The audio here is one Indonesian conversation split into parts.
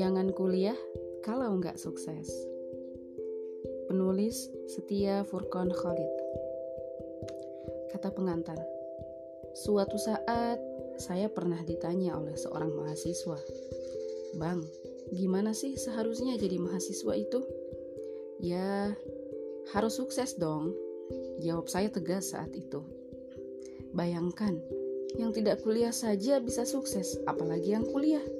Jangan kuliah kalau nggak sukses. Penulis Setia Furkon Khalid. Kata pengantar. Suatu saat saya pernah ditanya oleh seorang mahasiswa, "Bang, gimana sih seharusnya jadi mahasiswa itu?" "Ya, harus sukses dong." Jawab saya tegas saat itu. Bayangkan, yang tidak kuliah saja bisa sukses, apalagi yang kuliah.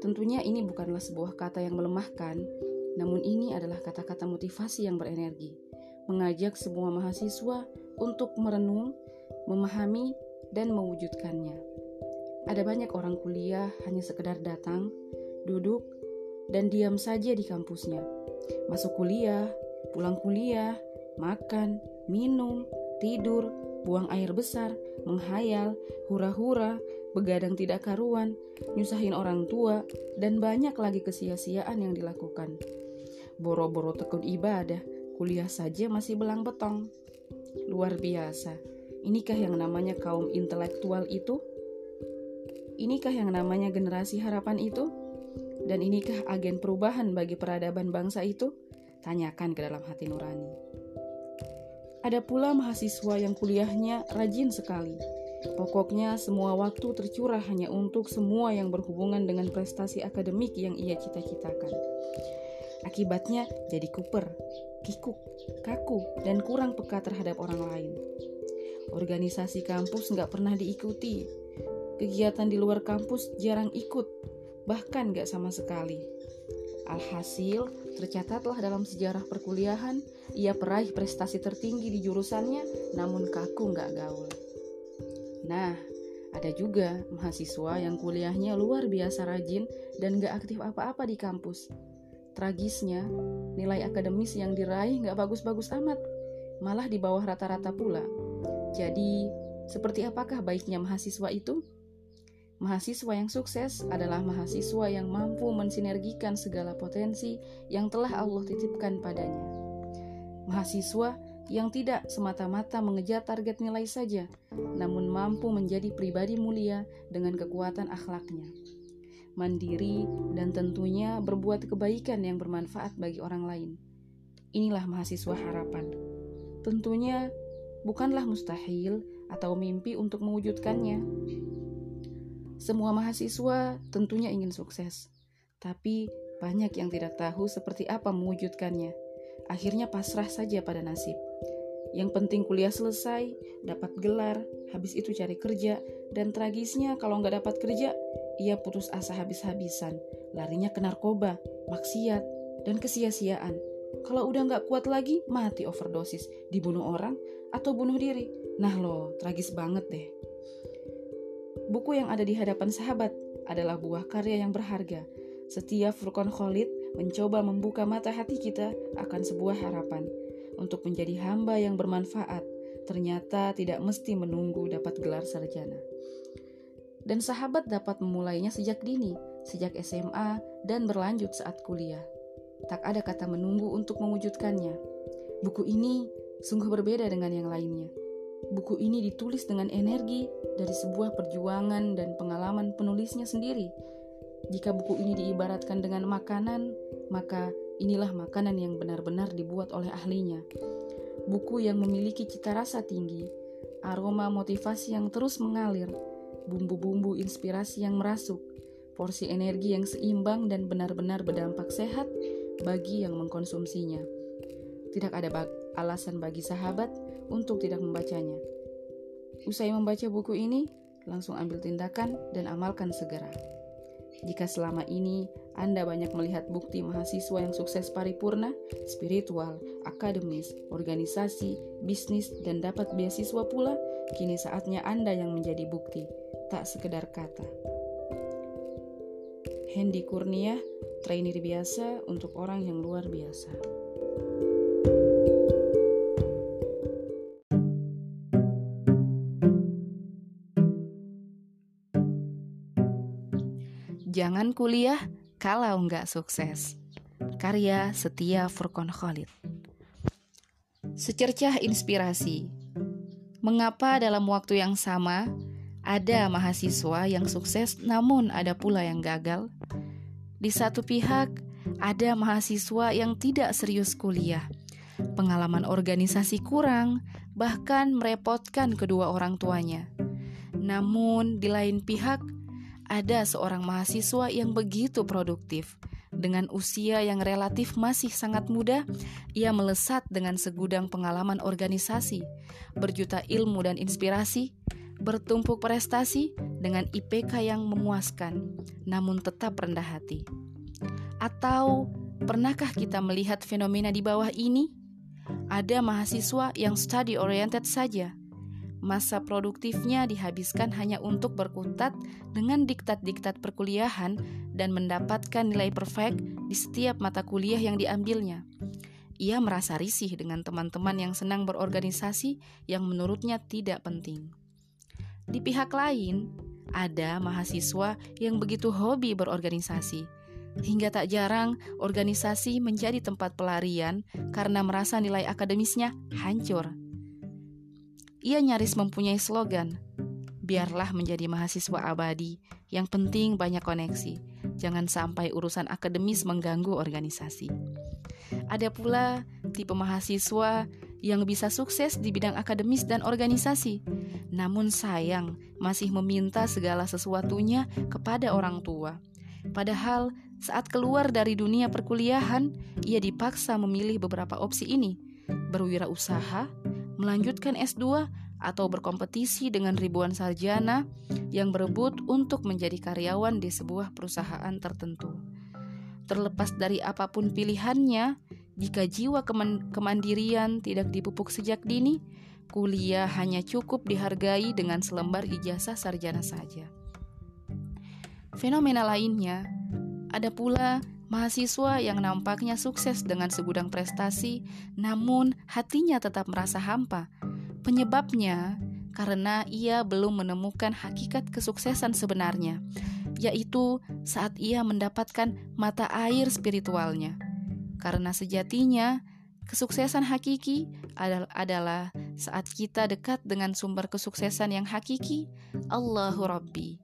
Tentunya ini bukanlah sebuah kata yang melemahkan, namun ini adalah kata-kata motivasi yang berenergi, mengajak semua mahasiswa untuk merenung, memahami, dan mewujudkannya. Ada banyak orang kuliah hanya sekedar datang, duduk, dan diam saja di kampusnya. Masuk kuliah, pulang kuliah, makan, minum, tidur, buang air besar, menghayal, hura-hura, begadang tidak karuan, nyusahin orang tua, dan banyak lagi kesia-siaan yang dilakukan. Boro-boro tekun ibadah, kuliah saja masih belang betong. Luar biasa. Inikah yang namanya kaum intelektual itu? Inikah yang namanya generasi harapan itu? Dan inikah agen perubahan bagi peradaban bangsa itu? Tanyakan ke dalam hati nurani. Ada pula mahasiswa yang kuliahnya rajin sekali. Pokoknya semua waktu tercurah hanya untuk semua yang berhubungan dengan prestasi akademik yang ia cita-citakan. Akibatnya jadi kuper, kikuk, kaku, dan kurang peka terhadap orang lain. Organisasi kampus nggak pernah diikuti. Kegiatan di luar kampus jarang ikut, bahkan nggak sama sekali. Alhasil, tercatatlah dalam sejarah perkuliahan, ia peraih prestasi tertinggi di jurusannya, namun kaku nggak gaul. Nah, ada juga mahasiswa yang kuliahnya luar biasa rajin dan nggak aktif apa-apa di kampus. Tragisnya, nilai akademis yang diraih nggak bagus-bagus amat, malah di bawah rata-rata pula. Jadi, seperti apakah baiknya mahasiswa itu? Mahasiswa yang sukses adalah mahasiswa yang mampu mensinergikan segala potensi yang telah Allah titipkan padanya. Mahasiswa yang tidak semata-mata mengejar target nilai saja, namun mampu menjadi pribadi mulia dengan kekuatan akhlaknya. Mandiri dan tentunya berbuat kebaikan yang bermanfaat bagi orang lain. Inilah mahasiswa harapan. Tentunya bukanlah mustahil atau mimpi untuk mewujudkannya semua mahasiswa tentunya ingin sukses, tapi banyak yang tidak tahu seperti apa mewujudkannya. Akhirnya pasrah saja pada nasib. Yang penting kuliah selesai, dapat gelar, habis itu cari kerja, dan tragisnya kalau nggak dapat kerja, ia putus asa habis-habisan, larinya ke narkoba, maksiat, dan kesia-siaan. Kalau udah nggak kuat lagi, mati overdosis, dibunuh orang, atau bunuh diri. Nah loh, tragis banget deh. Buku yang ada di hadapan sahabat adalah buah karya yang berharga. Setiap Furqan Khalid mencoba membuka mata hati kita akan sebuah harapan untuk menjadi hamba yang bermanfaat. Ternyata tidak mesti menunggu dapat gelar sarjana. Dan sahabat dapat memulainya sejak dini, sejak SMA dan berlanjut saat kuliah. Tak ada kata menunggu untuk mewujudkannya. Buku ini sungguh berbeda dengan yang lainnya Buku ini ditulis dengan energi dari sebuah perjuangan dan pengalaman penulisnya sendiri. Jika buku ini diibaratkan dengan makanan, maka inilah makanan yang benar-benar dibuat oleh ahlinya. Buku yang memiliki cita rasa tinggi, aroma motivasi yang terus mengalir, bumbu-bumbu inspirasi yang merasuk, porsi energi yang seimbang dan benar-benar berdampak sehat bagi yang mengkonsumsinya. Tidak ada alasan bagi sahabat untuk tidak membacanya. Usai membaca buku ini, langsung ambil tindakan dan amalkan segera. Jika selama ini Anda banyak melihat bukti mahasiswa yang sukses paripurna, spiritual, akademis, organisasi, bisnis, dan dapat beasiswa pula, kini saatnya Anda yang menjadi bukti, tak sekedar kata. Hendy Kurnia, trainer biasa untuk orang yang luar biasa. Jangan kuliah kalau nggak sukses. Karya Setia Furkon Khalid. Secercah inspirasi. Mengapa dalam waktu yang sama ada mahasiswa yang sukses, namun ada pula yang gagal. Di satu pihak, ada mahasiswa yang tidak serius kuliah, pengalaman organisasi kurang, bahkan merepotkan kedua orang tuanya. Namun, di lain pihak, ada seorang mahasiswa yang begitu produktif. Dengan usia yang relatif masih sangat muda, ia melesat dengan segudang pengalaman organisasi, berjuta ilmu dan inspirasi, bertumpuk prestasi dengan IPK yang memuaskan, namun tetap rendah hati. Atau pernahkah kita melihat fenomena di bawah ini? Ada mahasiswa yang study oriented saja. Masa produktifnya dihabiskan hanya untuk berkutat dengan diktat-diktat perkuliahan dan mendapatkan nilai perfect di setiap mata kuliah yang diambilnya. Ia merasa risih dengan teman-teman yang senang berorganisasi yang menurutnya tidak penting. Di pihak lain, ada mahasiswa yang begitu hobi berorganisasi. Hingga tak jarang organisasi menjadi tempat pelarian karena merasa nilai akademisnya hancur. Ia nyaris mempunyai slogan, biarlah menjadi mahasiswa abadi, yang penting banyak koneksi. Jangan sampai urusan akademis mengganggu organisasi. Ada pula tipe mahasiswa yang bisa sukses di bidang akademis dan organisasi, namun sayang masih meminta segala sesuatunya kepada orang tua. Padahal saat keluar dari dunia perkuliahan, ia dipaksa memilih beberapa opsi ini: berwirausaha, melanjutkan S2, atau berkompetisi dengan ribuan sarjana yang berebut untuk menjadi karyawan di sebuah perusahaan tertentu. Terlepas dari apa pun pilihannya, jika jiwa kemandirian tidak dipupuk sejak dini, kuliah hanya cukup dihargai dengan selembar ijazah sarjana saja. Fenomena lainnya, ada pula mahasiswa yang nampaknya sukses dengan segudang prestasi, namun hatinya tetap merasa hampa. Penyebabnya karena ia belum menemukan hakikat kesuksesan sebenarnya, yaitu saat ia mendapatkan mata air spiritualnya karena sejatinya kesuksesan hakiki adalah saat kita dekat dengan sumber kesuksesan yang hakiki, Allahu Rabbi.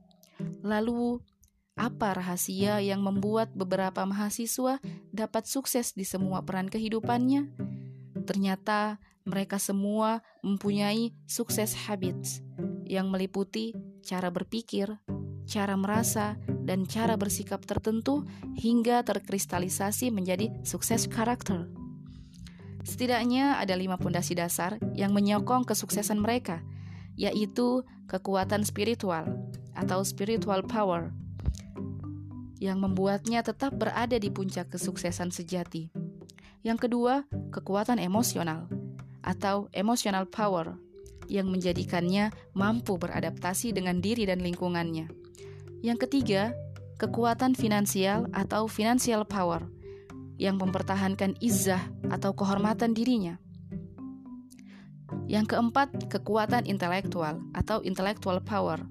Lalu, apa rahasia yang membuat beberapa mahasiswa dapat sukses di semua peran kehidupannya? Ternyata mereka semua mempunyai sukses habits yang meliputi cara berpikir, cara merasa, dan cara bersikap tertentu hingga terkristalisasi menjadi sukses karakter. Setidaknya ada lima pondasi dasar yang menyokong kesuksesan mereka, yaitu kekuatan spiritual atau spiritual power yang membuatnya tetap berada di puncak kesuksesan sejati. Yang kedua, kekuatan emosional atau emotional power yang menjadikannya mampu beradaptasi dengan diri dan lingkungannya. Yang ketiga, kekuatan finansial atau financial power yang mempertahankan izah atau kehormatan dirinya. Yang keempat, kekuatan intelektual atau intellectual power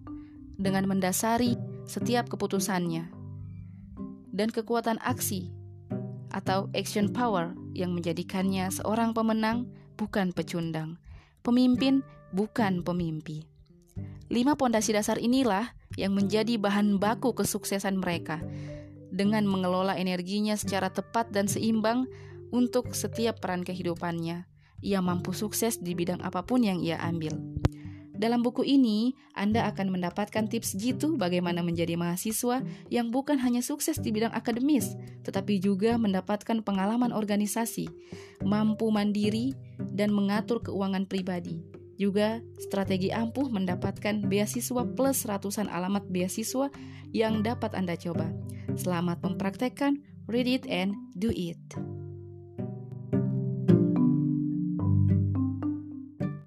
dengan mendasari setiap keputusannya. Dan kekuatan aksi atau action power yang menjadikannya seorang pemenang bukan pecundang, pemimpin bukan pemimpi. Lima pondasi dasar inilah yang menjadi bahan baku kesuksesan mereka dengan mengelola energinya secara tepat dan seimbang untuk setiap peran kehidupannya. Ia mampu sukses di bidang apa pun yang ia ambil. Dalam buku ini, Anda akan mendapatkan tips jitu bagaimana menjadi mahasiswa yang bukan hanya sukses di bidang akademis, tetapi juga mendapatkan pengalaman organisasi, mampu mandiri, dan mengatur keuangan pribadi juga strategi ampuh mendapatkan beasiswa plus ratusan alamat beasiswa yang dapat Anda coba. Selamat mempraktekkan, read it and do it.